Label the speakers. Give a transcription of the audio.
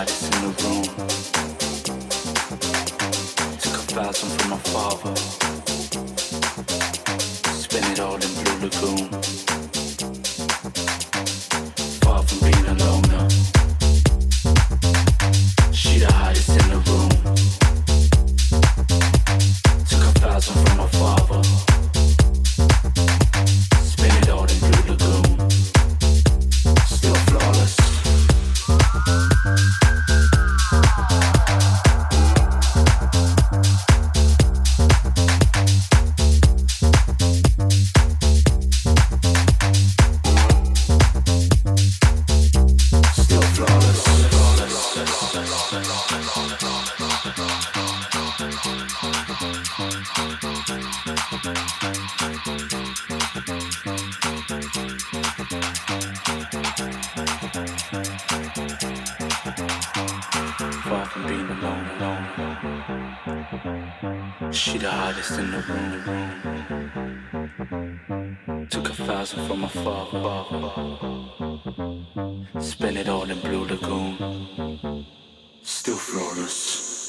Speaker 1: hottest in the room. Took a thousand from my father. Spent it all in Blue Lagoon. She the hottest in the room. Took a thousand from my father. Spent it all in Blue Lagoon. Still flawless.